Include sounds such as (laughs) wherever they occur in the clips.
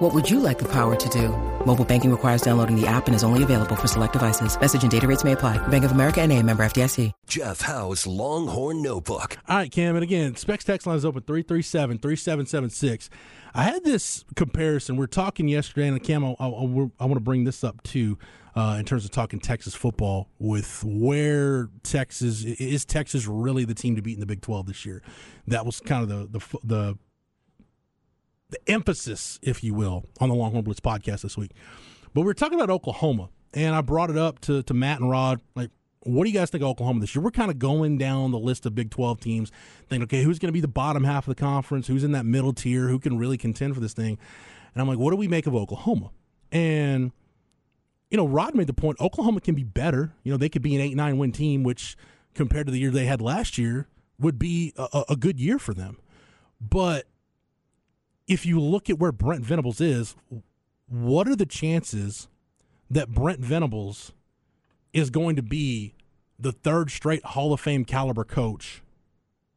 What would you like the power to do? Mobile banking requires downloading the app and is only available for select devices. Message and data rates may apply. Bank of America and a member FDIC. Jeff Howe's Longhorn Notebook. All right, Cam, and again, Specs text line is open 337 3776. I had this comparison. We are talking yesterday, and Cam, I, I, I want to bring this up too uh, in terms of talking Texas football with where Texas is. Texas really the team to beat in the Big 12 this year? That was kind of the the the, the emphasis, if you will, on the Longhorn Blitz podcast this week. But we were talking about Oklahoma, and I brought it up to, to Matt and Rod. Like, what do you guys think of Oklahoma this year? We're kind of going down the list of Big 12 teams, thinking, okay, who's going to be the bottom half of the conference? Who's in that middle tier? Who can really contend for this thing? And I'm like, what do we make of Oklahoma? And you know, Rod made the point Oklahoma can be better. You know, they could be an 8 9 win team, which compared to the year they had last year would be a, a good year for them. But if you look at where Brent Venables is, what are the chances that Brent Venables is going to be the third straight Hall of Fame caliber coach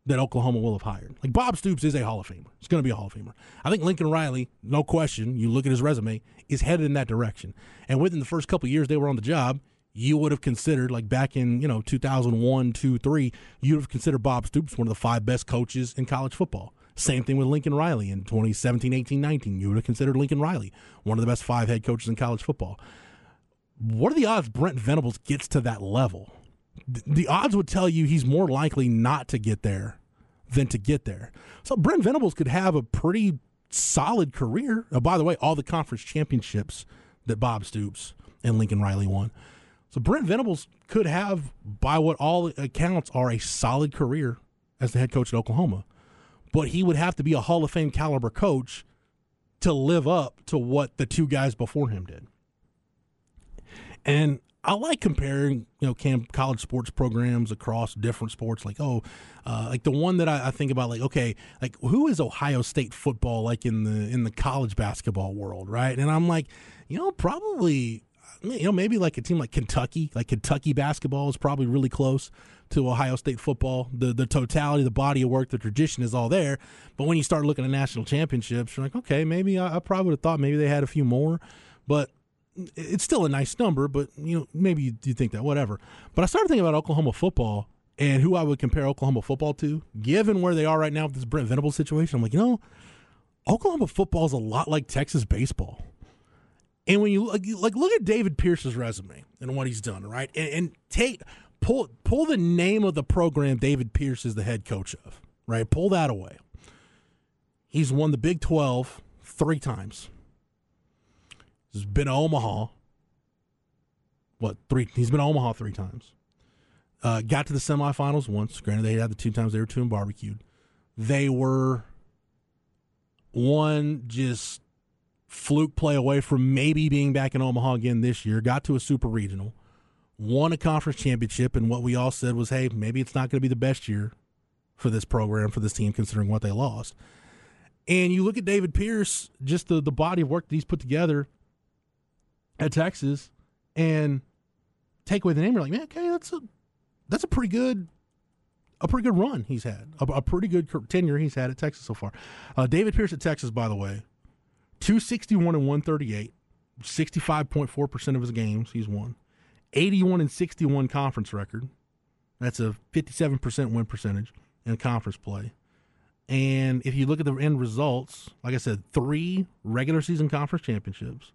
that Oklahoma will have hired. Like Bob Stoops is a Hall of Famer. It's going to be a Hall of Famer. I think Lincoln Riley, no question, you look at his resume, is headed in that direction. And within the first couple years they were on the job, you would have considered like back in, you know, 2001, 2, 3, you'd have considered Bob Stoops one of the five best coaches in college football. Same thing with Lincoln Riley in 2017, 18, 19. You would have considered Lincoln Riley one of the best five head coaches in college football. What are the odds Brent Venables gets to that level? the odds would tell you he's more likely not to get there than to get there. So Brent Venables could have a pretty solid career. Oh, by the way, all the conference championships that Bob Stoops and Lincoln Riley won. So Brent Venables could have, by what all accounts are, a solid career as the head coach at Oklahoma. But he would have to be a Hall of Fame caliber coach to live up to what the two guys before him did. And I like comparing, you know, camp college sports programs across different sports. Like, oh, uh, like the one that I, I, think about, like, okay, like who is Ohio State football like in the in the college basketball world, right? And I'm like, you know, probably, you know, maybe like a team like Kentucky, like Kentucky basketball is probably really close to Ohio State football. The the totality, the body of work, the tradition is all there. But when you start looking at national championships, you're like, okay, maybe I, I probably would have thought maybe they had a few more, but it's still a nice number, but you know maybe you, you think that whatever. But I started thinking about Oklahoma football and who I would compare Oklahoma football to, given where they are right now with this Brent Venables situation. I'm like, you know, Oklahoma football is a lot like Texas baseball. And when you like, like look at David Pierce's resume and what he's done, right? And, and pull pull the name of the program David Pierce is the head coach of, right? Pull that away. He's won the Big 12 three times. He's been to Omaha. What three? He's been to Omaha three times. Uh, got to the semifinals once. Granted, they had the two times they were two and barbecued. They were one just fluke play away from maybe being back in Omaha again this year. Got to a super regional, won a conference championship, and what we all said was, hey, maybe it's not going to be the best year for this program for this team considering what they lost. And you look at David Pierce, just the the body of work that he's put together at Texas and take away the name, you're like, man, okay, that's a that's a pretty good a pretty good run he's had, a, a pretty good tenure he's had at Texas so far. Uh, David Pierce at Texas, by the way, two sixty one and one thirty eight. one thirty eight, sixty five point four percent of his games he's won, eighty one and sixty one conference record. That's a fifty seven percent win percentage in conference play. And if you look at the end results, like I said, three regular season conference championships,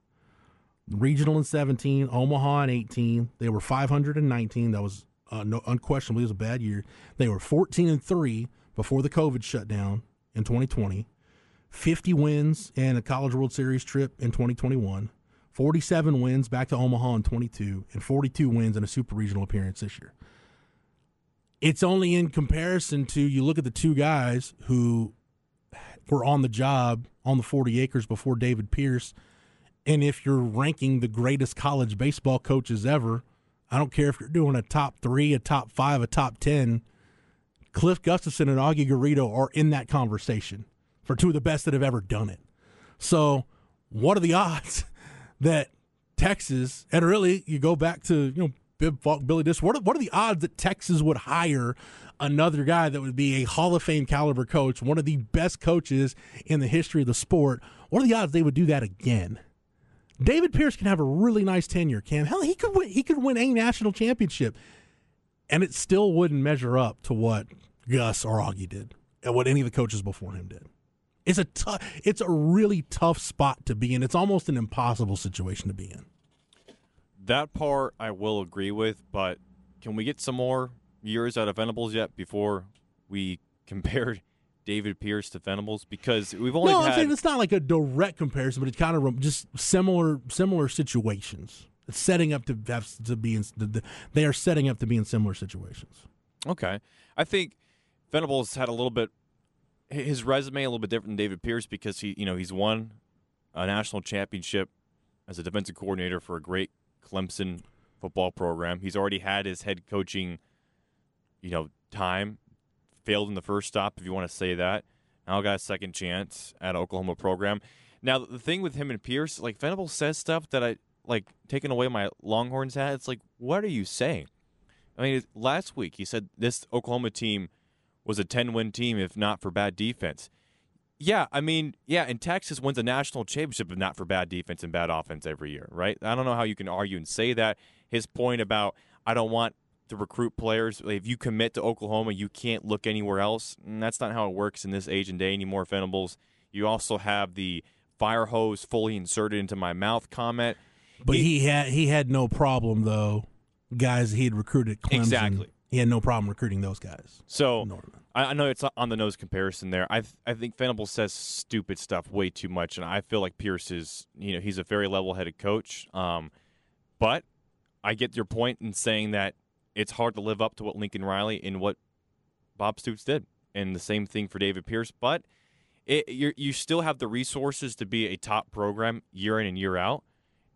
regional in 17, Omaha in 18. They were 519. That was uh, no, unquestionably was a bad year. They were 14 and 3 before the COVID shutdown in 2020. 50 wins and a College World Series trip in 2021. 47 wins back to Omaha in 22 and 42 wins in a super regional appearance this year. It's only in comparison to you look at the two guys who were on the job on the 40 acres before David Pierce – and if you're ranking the greatest college baseball coaches ever, I don't care if you're doing a top three, a top five, a top 10. Cliff Gustafson and Augie Garrido are in that conversation for two of the best that have ever done it. So, what are the (laughs) odds that Texas, and really you go back to, you know, Bibb Falk, Billy Disch, what are, what are the odds that Texas would hire another guy that would be a Hall of Fame caliber coach, one of the best coaches in the history of the sport? What are the odds they would do that again? David Pierce can have a really nice tenure, Cam. Hell, he could win, he could win a national championship, and it still wouldn't measure up to what Gus or Augie did and what any of the coaches before him did. It's a tough, it's a really tough spot to be in. It's almost an impossible situation to be in. That part I will agree with, but can we get some more years out of Venables yet before we compare (laughs) David Pierce to Venables? Because we've only no, had I'm saying it's not like a direct comparison, but it's kind of just similar similar situations. It's setting up to have to be in. They are setting up to be in similar situations. Okay, I think Venables had a little bit his resume a little bit different than David Pierce because he you know he's won a national championship as a defensive coordinator for a great Clemson football program. He's already had his head coaching, you know, time. Failed in the first stop, if you want to say that. Now got a second chance at Oklahoma program. Now the thing with him and Pierce, like Venable says stuff that I like taking away my Longhorns hat. It's like, what are you saying? I mean, last week he said this Oklahoma team was a 10 win team if not for bad defense. Yeah, I mean, yeah, and Texas wins a national championship if not for bad defense and bad offense every year, right? I don't know how you can argue and say that. His point about I don't want to recruit players. If you commit to Oklahoma, you can't look anywhere else. And that's not how it works in this age and day anymore, Venables. You also have the fire hose fully inserted into my mouth comment. But he, he had he had no problem though, guys he had recruited Clemson. Exactly. He had no problem recruiting those guys. So I, I, know it's on the nose comparison there. I I think Venable says stupid stuff way too much, and I feel like Pierce is you know he's a very level headed coach. Um, but I get your point in saying that it's hard to live up to what Lincoln Riley and what Bob Stoops did, and the same thing for David Pierce. But it, you still have the resources to be a top program year in and year out.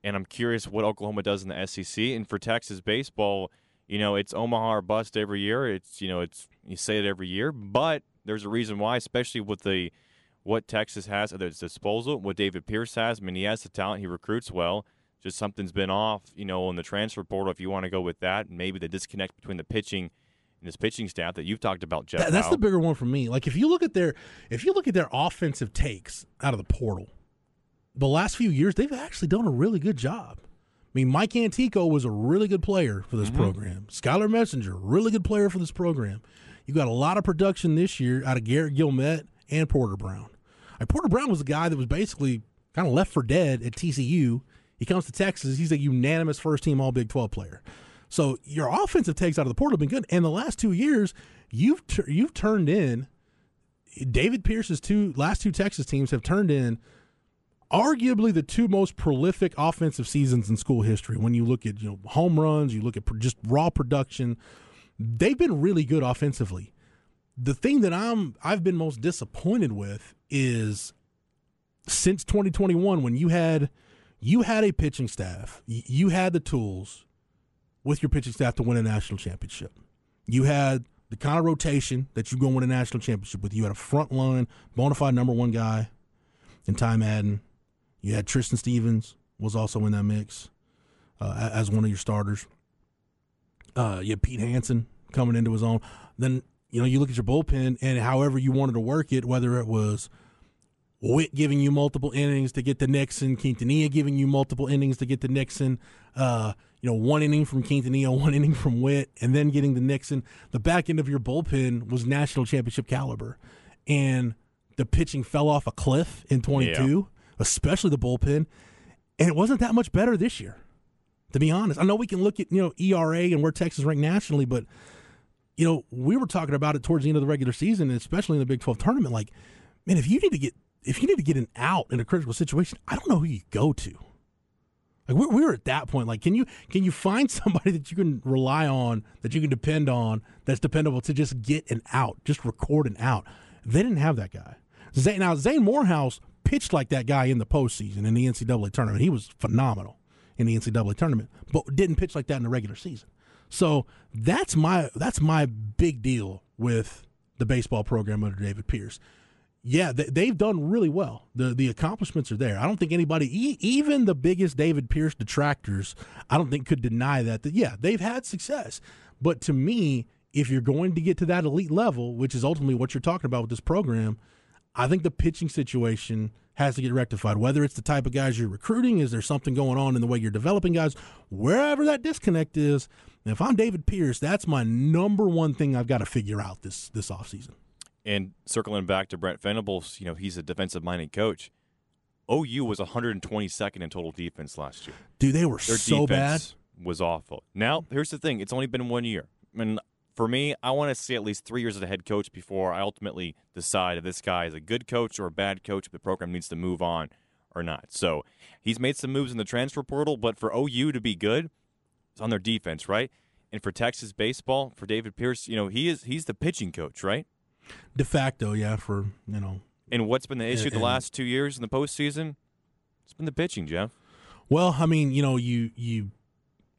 And I'm curious what Oklahoma does in the SEC. And for Texas baseball, you know, it's Omaha or bust every year. It's you know, it's you say it every year, but there's a reason why, especially with the what Texas has at its disposal, what David Pierce has. I mean, he has the talent, he recruits well. Just something's been off, you know, in the transfer portal. If you want to go with that, maybe the disconnect between the pitching and his pitching staff that you've talked about, Jeff. That, that's the bigger one for me. Like if you look at their if you look at their offensive takes out of the portal, the last few years they've actually done a really good job. I mean, Mike Antico was a really good player for this mm-hmm. program. Skylar Messenger, really good player for this program. You got a lot of production this year out of Garrett Guillemette and Porter Brown. Porter Brown was a guy that was basically kind of left for dead at TCU. He comes to Texas. He's a unanimous first team All Big 12 player. So your offensive takes out of the portal have been good. And the last two years, you've you've turned in David Pierce's two last two Texas teams have turned in arguably the two most prolific offensive seasons in school history. When you look at you know home runs, you look at just raw production, they've been really good offensively. The thing that I'm I've been most disappointed with is since 2021 when you had you had a pitching staff, you had the tools with your pitching staff to win a national championship. You had the kind of rotation that you go win a national championship with. You had a front line, bona fide number one guy in Ty Madden. You had Tristan Stevens was also in that mix uh, as one of your starters. Uh, you had Pete Hansen coming into his own. Then you know you look at your bullpen and however you wanted to work it, whether it was Witt giving you multiple innings to get to Nixon, Quintanilla giving you multiple innings to get to Nixon. Uh, you know, one inning from Quintanilla, (laughs) one inning from Witt, and then getting to Nixon. The back end of your bullpen was national championship caliber, and the pitching fell off a cliff in 22. Yeah especially the bullpen. And it wasn't that much better this year, to be honest. I know we can look at, you know, ERA and where Texas ranked nationally, but, you know, we were talking about it towards the end of the regular season, and especially in the Big 12 tournament. Like, man, if you need to get if you need to get an out in a critical situation, I don't know who you go to. Like we're, we're at that point. Like, can you can you find (laughs) somebody that you can rely on, that you can depend on, that's dependable to just get an out, just record an out? They didn't have that guy. Now Zane Morehouse pitched like that guy in the postseason in the NCAA tournament. He was phenomenal in the NCAA tournament, but didn't pitch like that in the regular season. So that's my that's my big deal with the baseball program under David Pierce. Yeah, they, have done really well. the The accomplishments are there. I don't think anybody, even the biggest David Pierce detractors, I don't think could deny that. That yeah, they've had success. But to me, if you're going to get to that elite level, which is ultimately what you're talking about with this program, I think the pitching situation has to get rectified. Whether it's the type of guys you're recruiting, is there something going on in the way you're developing guys, wherever that disconnect is. If I'm David Pierce, that's my number one thing I've got to figure out this this offseason. And circling back to Brent Venables, you know, he's a defensive minded coach. OU was 122nd in total defense last year. Dude, they were Their so bad. Was awful. Now, here's the thing: it's only been one year. I mean, for me, I want to see at least three years as a head coach before I ultimately decide if this guy is a good coach or a bad coach. If the program needs to move on or not. So he's made some moves in the transfer portal, but for OU to be good, it's on their defense, right? And for Texas baseball, for David Pierce, you know he is he's the pitching coach, right? De facto, yeah. For you know. And what's been the issue and, the last two years in the postseason? It's been the pitching, Jeff. Well, I mean, you know, you you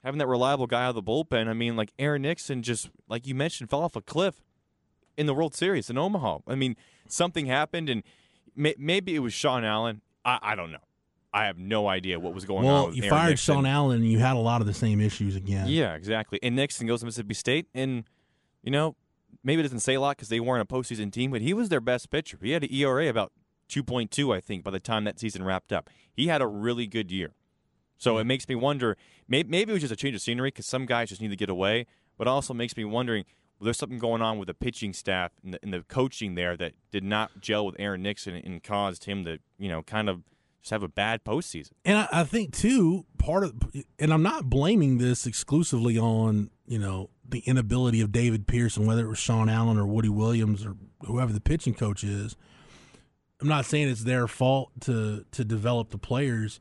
having that reliable guy out of the bullpen. I mean, like Aaron Nixon just like you mentioned fell off a cliff in the World Series in Omaha. I mean, something happened, and may, maybe it was Sean Allen. I, I, don't know. I have no idea what was going well, on. Well, you Aaron fired Nixon. Sean Allen, and you had a lot of the same issues again. Yeah, exactly. And Nixon goes to Mississippi State, and you know, maybe it doesn't say a lot because they weren't a postseason team, but he was their best pitcher. He had an ERA about 2.2, I think, by the time that season wrapped up. He had a really good year. So hmm. it makes me wonder. Maybe, maybe it was just a change of scenery because some guys just need to get away. But also makes me wondering. Well, there's something going on with the pitching staff and the, and the coaching there that did not gel with Aaron Nixon and caused him to, you know, kind of just have a bad postseason. And I, I think too part of, and I'm not blaming this exclusively on you know the inability of David Pearson, whether it was Sean Allen or Woody Williams or whoever the pitching coach is. I'm not saying it's their fault to to develop the players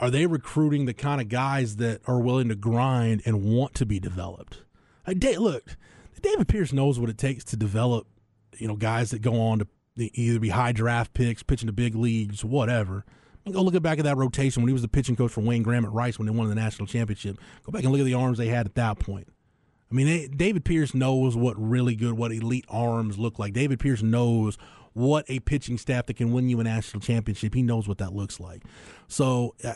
are they recruiting the kind of guys that are willing to grind and want to be developed? Like, look, David Pierce knows what it takes to develop, you know, guys that go on to either be high draft picks, pitching to big leagues, whatever. go look at back at that rotation when he was the pitching coach for Wayne Graham at Rice when they won the national championship. Go back and look at the arms they had at that point. I mean, they, David Pierce knows what really good, what elite arms look like. David Pierce knows what a pitching staff that can win you a national championship. He knows what that looks like. So, uh,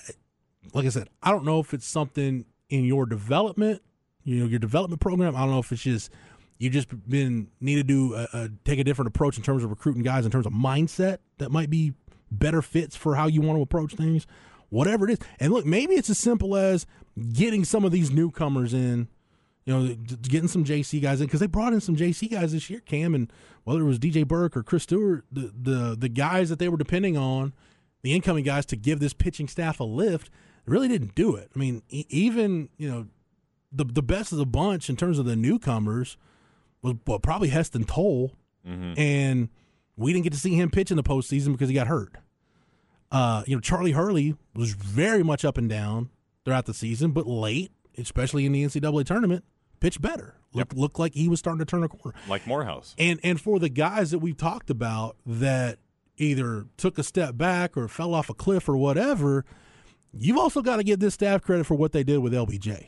like I said, I don't know if it's something in your development, you know, your development program. I don't know if it's just you just been need to do a, a, take a different approach in terms of recruiting guys in terms of mindset that might be better fits for how you want to approach things. Whatever it is, and look, maybe it's as simple as getting some of these newcomers in you know, getting some JC guys in because they brought in some JC guys this year, Cam, and whether it was DJ Burke or Chris Stewart, the the the guys that they were depending on, the incoming guys to give this pitching staff a lift, really didn't do it. I mean, even you know, the the best of the bunch in terms of the newcomers was well, probably Heston Tole, mm-hmm. and we didn't get to see him pitch in the postseason because he got hurt. Uh, you know, Charlie Hurley was very much up and down throughout the season, but late, especially in the NCAA tournament, pitched better. Looked yep. looked like he was starting to turn a corner. Like Morehouse. And and for the guys that we've talked about that either took a step back or fell off a cliff or whatever, you've also got to give this staff credit for what they did with LBJ.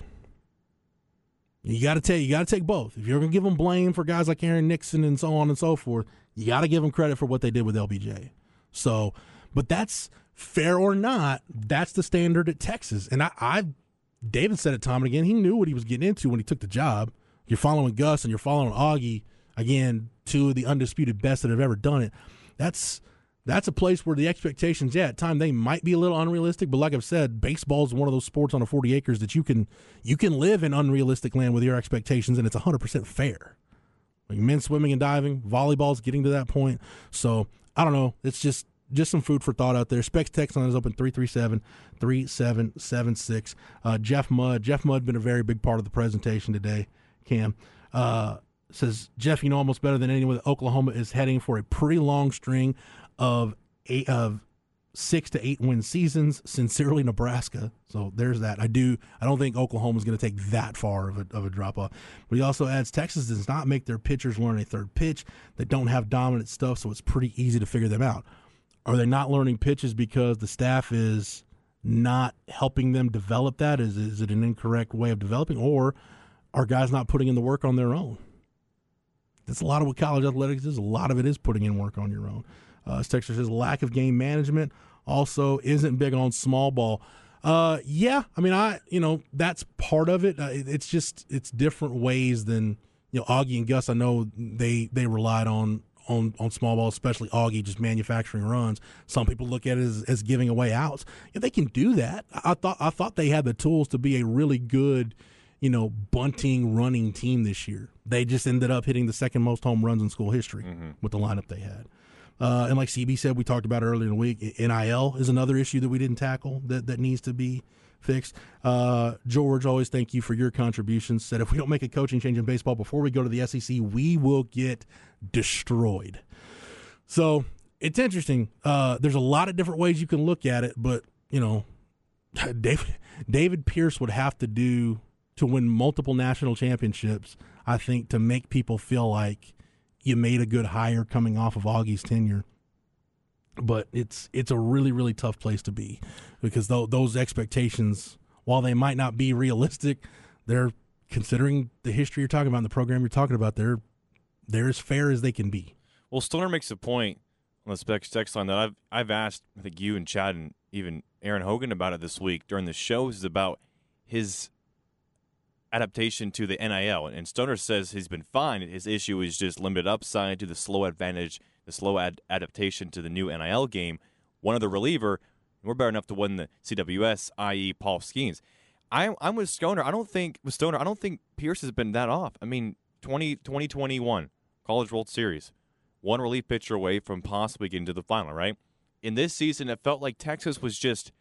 You got to take you got to take both. If you're going to give them blame for guys like Aaron Nixon and so on and so forth, you got to give them credit for what they did with LBJ. So, but that's fair or not, that's the standard at Texas. And I, I David said it time and again. He knew what he was getting into when he took the job. You're following Gus and you're following Augie again, two of the undisputed best that have ever done it. That's that's a place where the expectations, yeah, at time they might be a little unrealistic. But like I've said, baseball is one of those sports on a 40 acres that you can you can live in unrealistic land with your expectations, and it's 100 percent fair. Like men's swimming and diving, volleyball's getting to that point. So I don't know. It's just just some food for thought out there. Specs text line is open 337-3776. Uh, Jeff Mudd. Jeff Mudd been a very big part of the presentation today, Cam. Uh, says, Jeff, you know almost better than anyone that Oklahoma is heading for a pretty long string of eight of six to eight win seasons. Sincerely, Nebraska. So there's that. I do. I don't think Oklahoma is going to take that far of a, of a drop off. But he also adds Texas does not make their pitchers learn a third pitch. They don't have dominant stuff, so it's pretty easy to figure them out. Are they not learning pitches because the staff is not helping them develop that? Is is it an incorrect way of developing, or are guys not putting in the work on their own? That's a lot of what college athletics is. A lot of it is putting in work on your own. Uh, Texas says lack of game management also isn't big on small ball. Uh, yeah, I mean, I you know that's part of it. Uh, it. It's just it's different ways than you know Augie and Gus. I know they they relied on on on small ball, especially Augie, just manufacturing runs. Some people look at it as, as giving away outs. Yeah, they can do that. I thought I thought they had the tools to be a really good, you know, bunting running team this year. They just ended up hitting the second most home runs in school history mm-hmm. with the lineup they had. Uh, and like CB said, we talked about earlier in the week, NIL is another issue that we didn't tackle that, that needs to be fixed. Uh, George, always thank you for your contributions. Said if we don't make a coaching change in baseball before we go to the SEC, we will get destroyed. So it's interesting. Uh, there's a lot of different ways you can look at it, but you know, (laughs) David David Pierce would have to do to win multiple national championships. I think to make people feel like you made a good hire coming off of Augie's tenure. But it's it's a really really tough place to be because th- those expectations, while they might not be realistic, they're considering the history you're talking about and the program you're talking about. They're they're as fair as they can be. Well, Stoner makes a point on the specs text line that I've I've asked I think you and Chad and even Aaron Hogan about it this week during the shows is about his adaptation to the NIL. And Stoner says he's been fine. His issue is just limited upside to the slow advantage, the slow ad- adaptation to the new NIL game. One of the reliever, we're better enough to win the CWS, i.e., Paul Skenes. I, I'm with Stoner. I don't think with Stoner. I don't think Pierce has been that off. I mean, 20, 2021 College World Series, one relief pitcher away from possibly getting to the final. Right in this season, it felt like Texas was just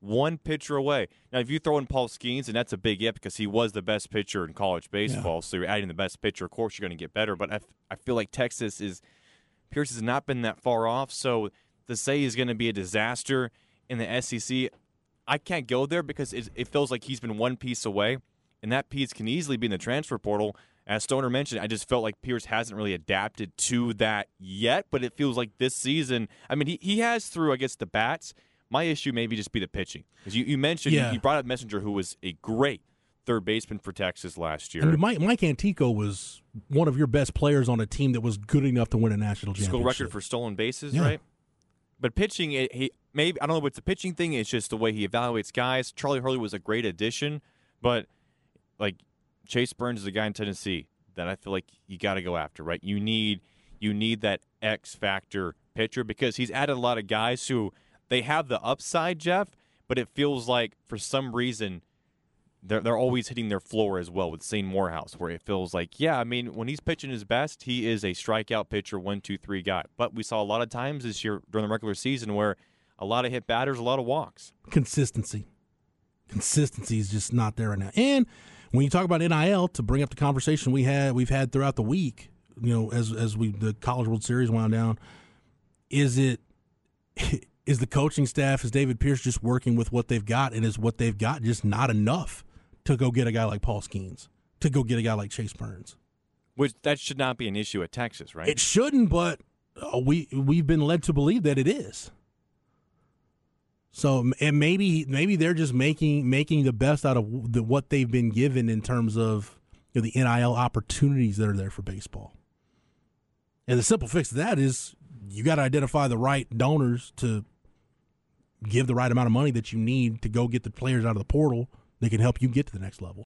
one pitcher away. Now, if you throw in Paul Skenes, and that's a big if because he was the best pitcher in college baseball, yeah. so you're adding the best pitcher. Of course, you're going to get better. But I, f- I feel like Texas is Pierce has not been that far off. So to say he's going to be a disaster in the SEC, I can't go there because it, it feels like he's been one piece away, and that piece can easily be in the transfer portal. As Stoner mentioned, I just felt like Pierce hasn't really adapted to that yet, but it feels like this season. I mean, he, he has through, I guess, the bats my issue maybe just be the pitching because you, you mentioned yeah. you, you brought up Messenger, who was a great third baseman for Texas last year. I mean, Mike, Mike Antico was one of your best players on a team that was good enough to win a national championship. School record for stolen bases, yeah. right? But pitching, it, he maybe I don't know it's a pitching thing. It's just the way he evaluates guys. Charlie Hurley was a great addition, but like Chase Burns is a guy in Tennessee that I feel like you got to go after, right? You need you need that X factor pitcher because he's added a lot of guys who they have the upside, Jeff, but it feels like for some reason they're they're always hitting their floor as well with Zane Morehouse, where it feels like, yeah, I mean, when he's pitching his best, he is a strikeout pitcher, one, two, three guy. But we saw a lot of times this year during the regular season where a lot of hit batters, a lot of walks. Consistency. Consistency is just not there right now. And when you talk about NIL, to bring up the conversation we had we've had throughout the week, you know, as as we the College World Series wound down, is it (laughs) is the coaching staff, is David Pierce just working with what they've got, and is what they've got just not enough to go get a guy like Paul Skenes, to go get a guy like Chase Burns? Which that should not be an issue at Texas, right? It shouldn't, but uh, we we've been led to believe that it is. So and maybe maybe they're just making making the best out of the, what they've been given in terms of you know, the NIL opportunities that are there for baseball. And the simple fix to that is you got to identify the right donors to give the right amount of money that you need to go get the players out of the portal that can help you get to the next level.